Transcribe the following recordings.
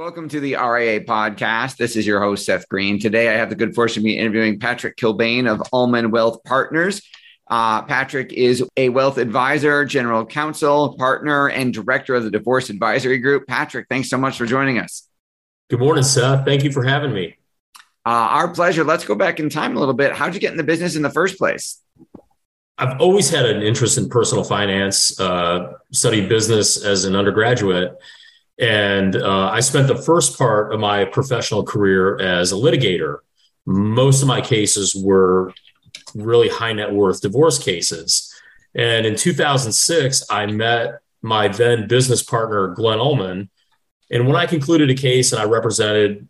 Welcome to the RIA podcast. This is your host, Seth Green. Today, I have the good fortune of be interviewing Patrick Kilbane of Ullman Wealth Partners. Uh, Patrick is a wealth advisor, general counsel, partner, and director of the Divorce Advisory Group. Patrick, thanks so much for joining us. Good morning, Seth. Thank you for having me. Uh, our pleasure. Let's go back in time a little bit. How'd you get in the business in the first place? I've always had an interest in personal finance, uh, studied business as an undergraduate. And uh, I spent the first part of my professional career as a litigator. Most of my cases were really high net worth divorce cases. And in 2006, I met my then business partner, Glenn Ullman. And when I concluded a case and I represented,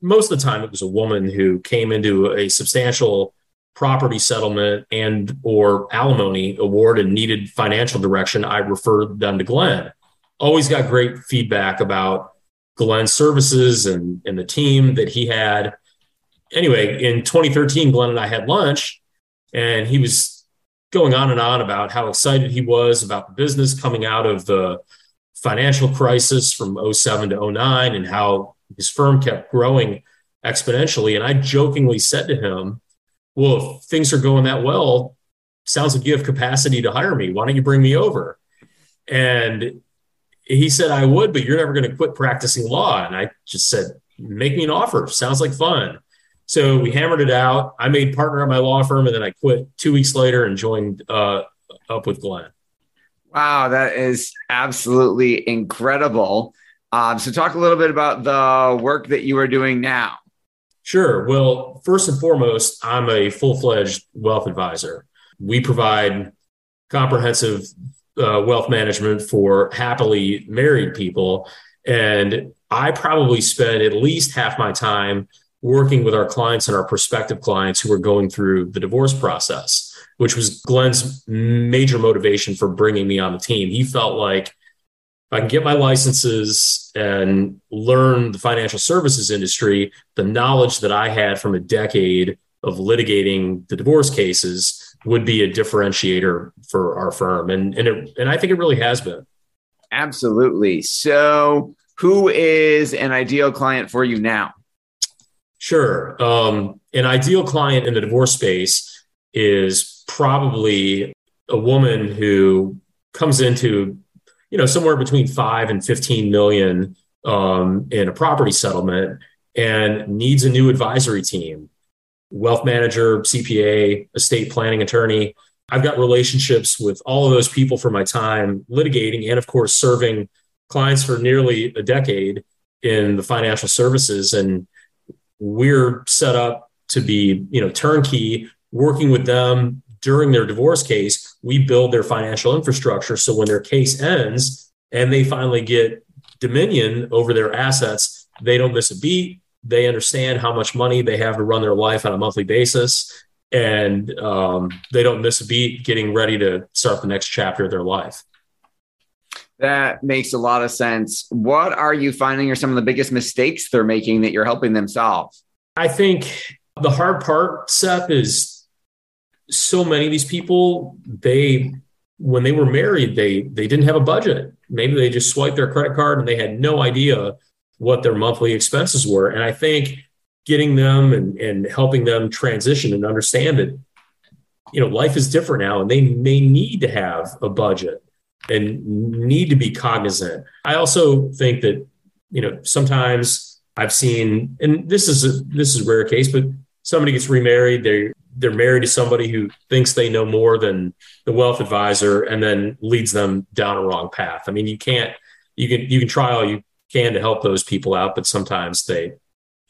most of the time it was a woman who came into a substantial property settlement and or alimony award and needed financial direction, I referred them to Glenn. Always got great feedback about Glenn's services and, and the team that he had. Anyway, in 2013, Glenn and I had lunch, and he was going on and on about how excited he was about the business coming out of the financial crisis from 07 to 09 and how his firm kept growing exponentially. And I jokingly said to him, well, if things are going that well, sounds like you have capacity to hire me. Why don't you bring me over? And he said, I would, but you're never going to quit practicing law. And I just said, make me an offer. Sounds like fun. So we hammered it out. I made partner at my law firm, and then I quit two weeks later and joined uh, up with Glenn. Wow, that is absolutely incredible. Um, so, talk a little bit about the work that you are doing now. Sure. Well, first and foremost, I'm a full fledged wealth advisor. We provide comprehensive uh, wealth management for happily married people. And I probably spend at least half my time working with our clients and our prospective clients who are going through the divorce process, which was Glenn's major motivation for bringing me on the team. He felt like I can get my licenses and learn the financial services industry, the knowledge that I had from a decade of litigating the divorce cases would be a differentiator for our firm. And, and, it, and I think it really has been. Absolutely. So, who is an ideal client for you now? Sure. Um, an ideal client in the divorce space is probably a woman who comes into you know, somewhere between five and 15 million um, in a property settlement and needs a new advisory team, wealth manager, CPA, estate planning attorney. I've got relationships with all of those people for my time litigating and, of course, serving clients for nearly a decade in the financial services. And we're set up to be, you know, turnkey, working with them during their divorce case, we build their financial infrastructure. So when their case ends and they finally get dominion over their assets, they don't miss a beat. They understand how much money they have to run their life on a monthly basis. And um, they don't miss a beat getting ready to start the next chapter of their life. That makes a lot of sense. What are you finding are some of the biggest mistakes they're making that you're helping them solve? I think the hard part, Seth, is so many of these people, they when they were married, they they didn't have a budget. Maybe they just swiped their credit card and they had no idea what their monthly expenses were. And I think getting them and, and helping them transition and understand that, you know, life is different now and they may need to have a budget and need to be cognizant. I also think that, you know, sometimes I've seen, and this is a, this is a rare case, but somebody gets remarried, they they're married to somebody who thinks they know more than the wealth advisor and then leads them down a wrong path. I mean, you can't you can you can try all you can to help those people out, but sometimes they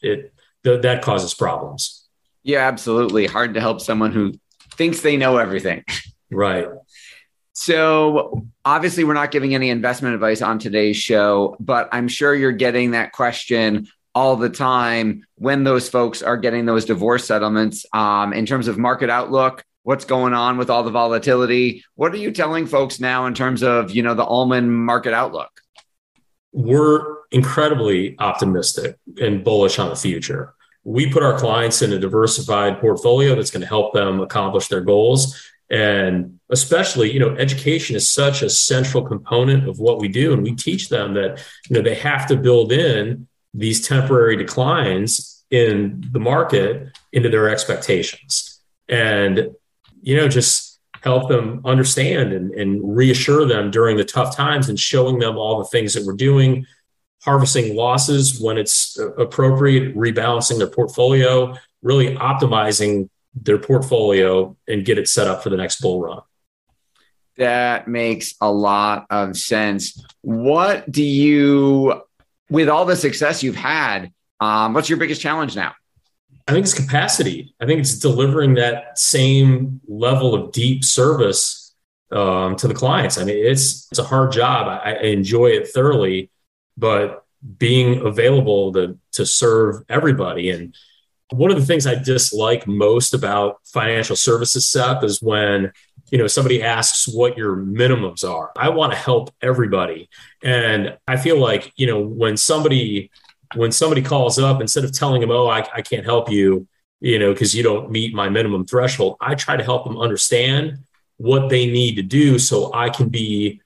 it th- that causes problems. Yeah, absolutely. Hard to help someone who thinks they know everything. Right. So, obviously, we're not giving any investment advice on today's show, but I'm sure you're getting that question all the time when those folks are getting those divorce settlements um, in terms of market outlook what's going on with all the volatility what are you telling folks now in terms of you know the Ullman market outlook we're incredibly optimistic and bullish on the future. We put our clients in a diversified portfolio that's going to help them accomplish their goals. And especially you know education is such a central component of what we do and we teach them that you know they have to build in these temporary declines in the market into their expectations. And you know just help them understand and, and reassure them during the tough times and showing them all the things that we're doing harvesting losses when it's appropriate rebalancing their portfolio really optimizing their portfolio and get it set up for the next bull run. That makes a lot of sense. What do you, with all the success you've had, um, what's your biggest challenge now? I think it's capacity. I think it's delivering that same level of deep service um, to the clients. I mean, it's it's a hard job. I, I enjoy it thoroughly, but being available to to serve everybody and one of the things I dislike most about financial services Seth is when you know somebody asks what your minimums are. I want to help everybody, and I feel like you know when somebody when somebody calls up instead of telling them, "Oh, I, I can't help you," you know, because you don't meet my minimum threshold, I try to help them understand what they need to do so I can be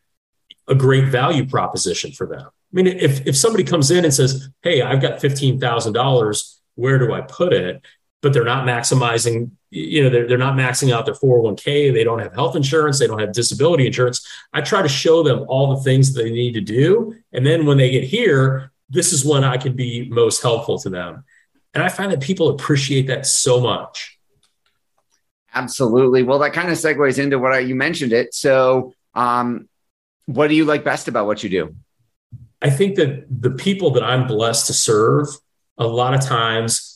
a great value proposition for them. I mean, if if somebody comes in and says, "Hey, I've got fifteen thousand dollars," where do I put it? But they're not maximizing, you know, they're, they're not maxing out their 401k. They don't have health insurance. They don't have disability insurance. I try to show them all the things that they need to do. And then when they get here, this is when I can be most helpful to them. And I find that people appreciate that so much. Absolutely. Well, that kind of segues into what I, you mentioned it. So, um, what do you like best about what you do? I think that the people that I'm blessed to serve a lot of times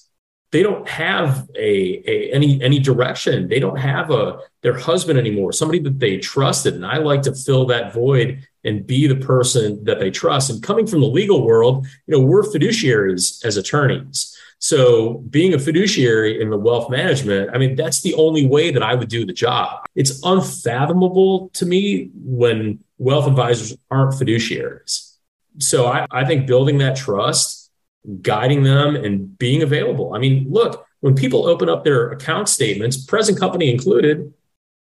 they don't have a, a, any any direction they don't have a their husband anymore somebody that they trusted and i like to fill that void and be the person that they trust. And coming from the legal world you know we're fiduciaries as attorneys. So being a fiduciary in the wealth management i mean that's the only way that i would do the job. It's unfathomable to me when wealth advisors aren't fiduciaries. So I, I think building that trust guiding them and being available. I mean, look, when people open up their account statements, present company included,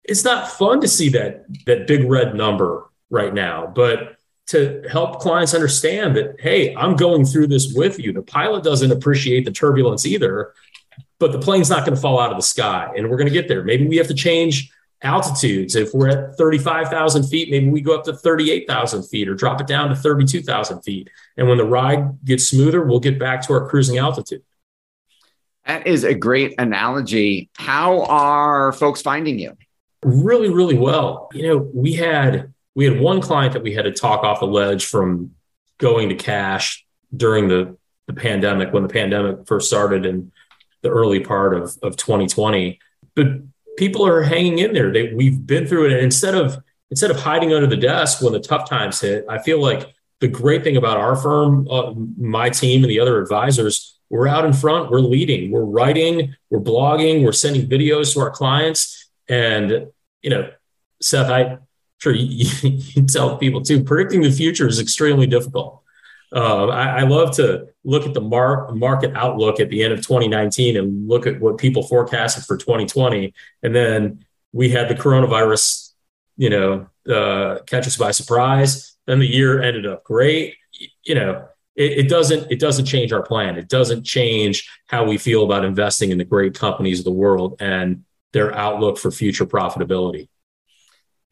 it's not fun to see that that big red number right now, but to help clients understand that hey, I'm going through this with you. The pilot doesn't appreciate the turbulence either, but the plane's not going to fall out of the sky and we're going to get there. Maybe we have to change altitudes. If we're at 35,000 feet, maybe we go up to 38,000 feet or drop it down to 32,000 feet. And when the ride gets smoother, we'll get back to our cruising altitude. That is a great analogy. How are folks finding you? Really, really well. You know, we had we had one client that we had to talk off the ledge from going to cash during the, the pandemic when the pandemic first started in the early part of, of 2020. But people are hanging in there. They, we've been through it. And instead of instead of hiding under the desk when the tough times hit, I feel like the great thing about our firm, uh, my team, and the other advisors, we're out in front. We're leading. We're writing. We're blogging. We're sending videos to our clients. And you know, Seth, I sure you, you tell people too. Predicting the future is extremely difficult. Uh, I, I, love to look at the mar- market outlook at the end of 2019 and look at what people forecasted for 2020, and then we had the coronavirus, you know, uh, catch us by surprise. Then the year ended up great. You know, it, it doesn't it doesn't change our plan. It doesn't change how we feel about investing in the great companies of the world and their outlook for future profitability.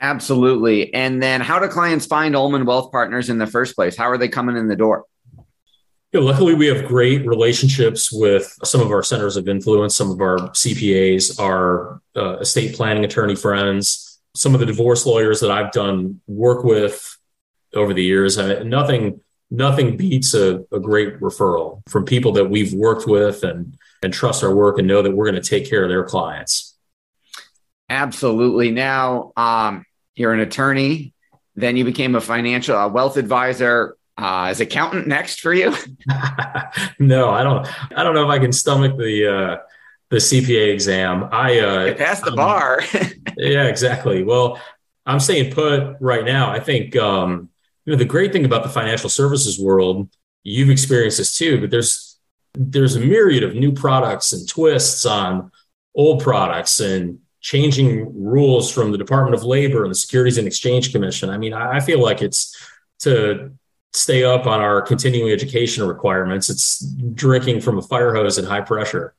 Absolutely. And then how do clients find Ullman Wealth Partners in the first place? How are they coming in the door? Yeah, luckily, we have great relationships with some of our centers of influence, some of our CPAs, our uh, estate planning attorney friends, some of the divorce lawyers that I've done work with over the years. I nothing, nothing beats a, a great referral from people that we've worked with and and trust our work and know that we're going to take care of their clients. Absolutely. Now, um, you're an attorney, then you became a financial a wealth advisor. Uh, is accountant next for you? no, I don't. I don't know if I can stomach the uh, the CPA exam. I uh, passed the um, bar. yeah, exactly. Well, I'm staying put right now. I think um, you know the great thing about the financial services world. You've experienced this too, but there's there's a myriad of new products and twists on old products and changing rules from the Department of Labor and the Securities and Exchange Commission. I mean, I feel like it's to stay up on our continuing education requirements. It's drinking from a fire hose at high pressure.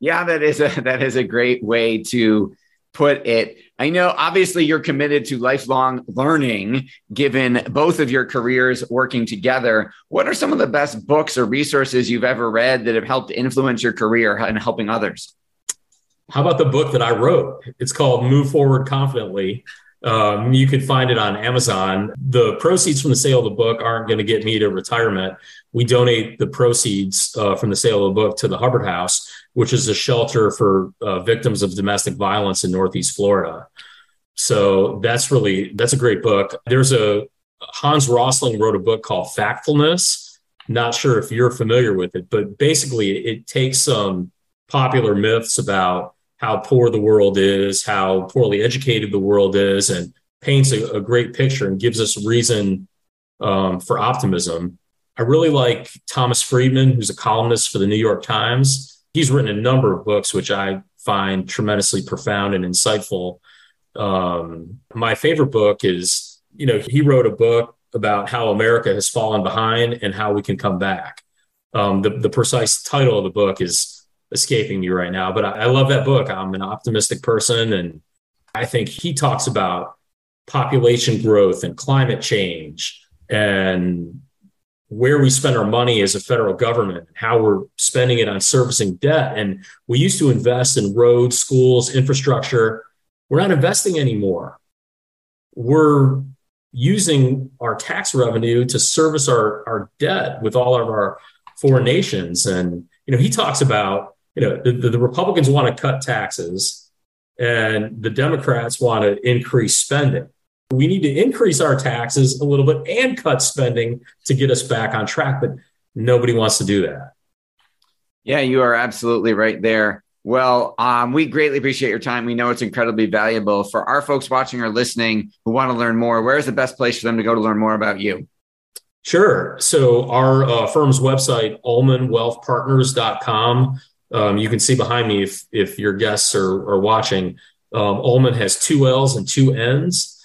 Yeah, that is a that is a great way to put it. I know obviously you're committed to lifelong learning given both of your careers working together. What are some of the best books or resources you've ever read that have helped influence your career and helping others? How about the book that I wrote? It's called Move Forward Confidently. Um, you could find it on Amazon. The proceeds from the sale of the book aren't going to get me to retirement. We donate the proceeds uh, from the sale of the book to the Hubbard House, which is a shelter for uh, victims of domestic violence in Northeast Florida. So that's really that's a great book. There's a Hans Rosling wrote a book called Factfulness. Not sure if you're familiar with it, but basically it takes some popular myths about how poor the world is, how poorly educated the world is, and paints a, a great picture and gives us reason um, for optimism. I really like Thomas Friedman, who's a columnist for the New York Times. He's written a number of books, which I find tremendously profound and insightful. Um, my favorite book is, you know, he wrote a book about how America has fallen behind and how we can come back. Um, the, the precise title of the book is escaping me right now. But I, I love that book. I'm an optimistic person, and I think he talks about population growth and climate change and where we spend our money as a federal government, how we're spending it on servicing debt. And we used to invest in roads, schools, infrastructure. We're not investing anymore. We're using our tax revenue to service our, our debt with all of our foreign nations. And, you know, he talks about you know, the, the, Republicans want to cut taxes and the Democrats want to increase spending. We need to increase our taxes a little bit and cut spending to get us back on track, but nobody wants to do that. Yeah, you are absolutely right there. Well, um, we greatly appreciate your time. We know it's incredibly valuable for our folks watching or listening who want to learn more. Where is the best place for them to go to learn more about you? Sure. So our uh, firm's website, ullmanwealthpartners.com. Um, you can see behind me if if your guests are, are watching. Um, Ullman has two L's and two N's.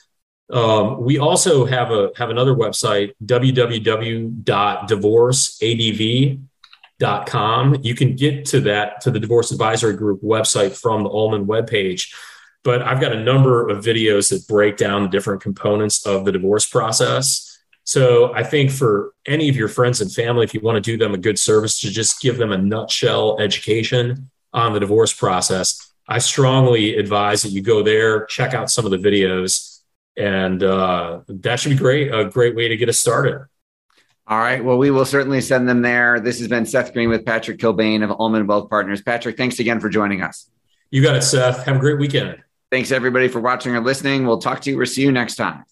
Um, we also have a have another website www.divorceadv.com. You can get to that to the Divorce Advisory Group website from the Ullman webpage. But I've got a number of videos that break down the different components of the divorce process. So I think for any of your friends and family, if you want to do them a good service to just give them a nutshell education on the divorce process, I strongly advise that you go there, check out some of the videos, and uh, that should be great. A great way to get us started. All right. Well, we will certainly send them there. This has been Seth Green with Patrick Kilbane of Ullman Wealth Partners. Patrick, thanks again for joining us. You got it, Seth. Have a great weekend. Thanks, everybody, for watching or listening. We'll talk to you or see you next time.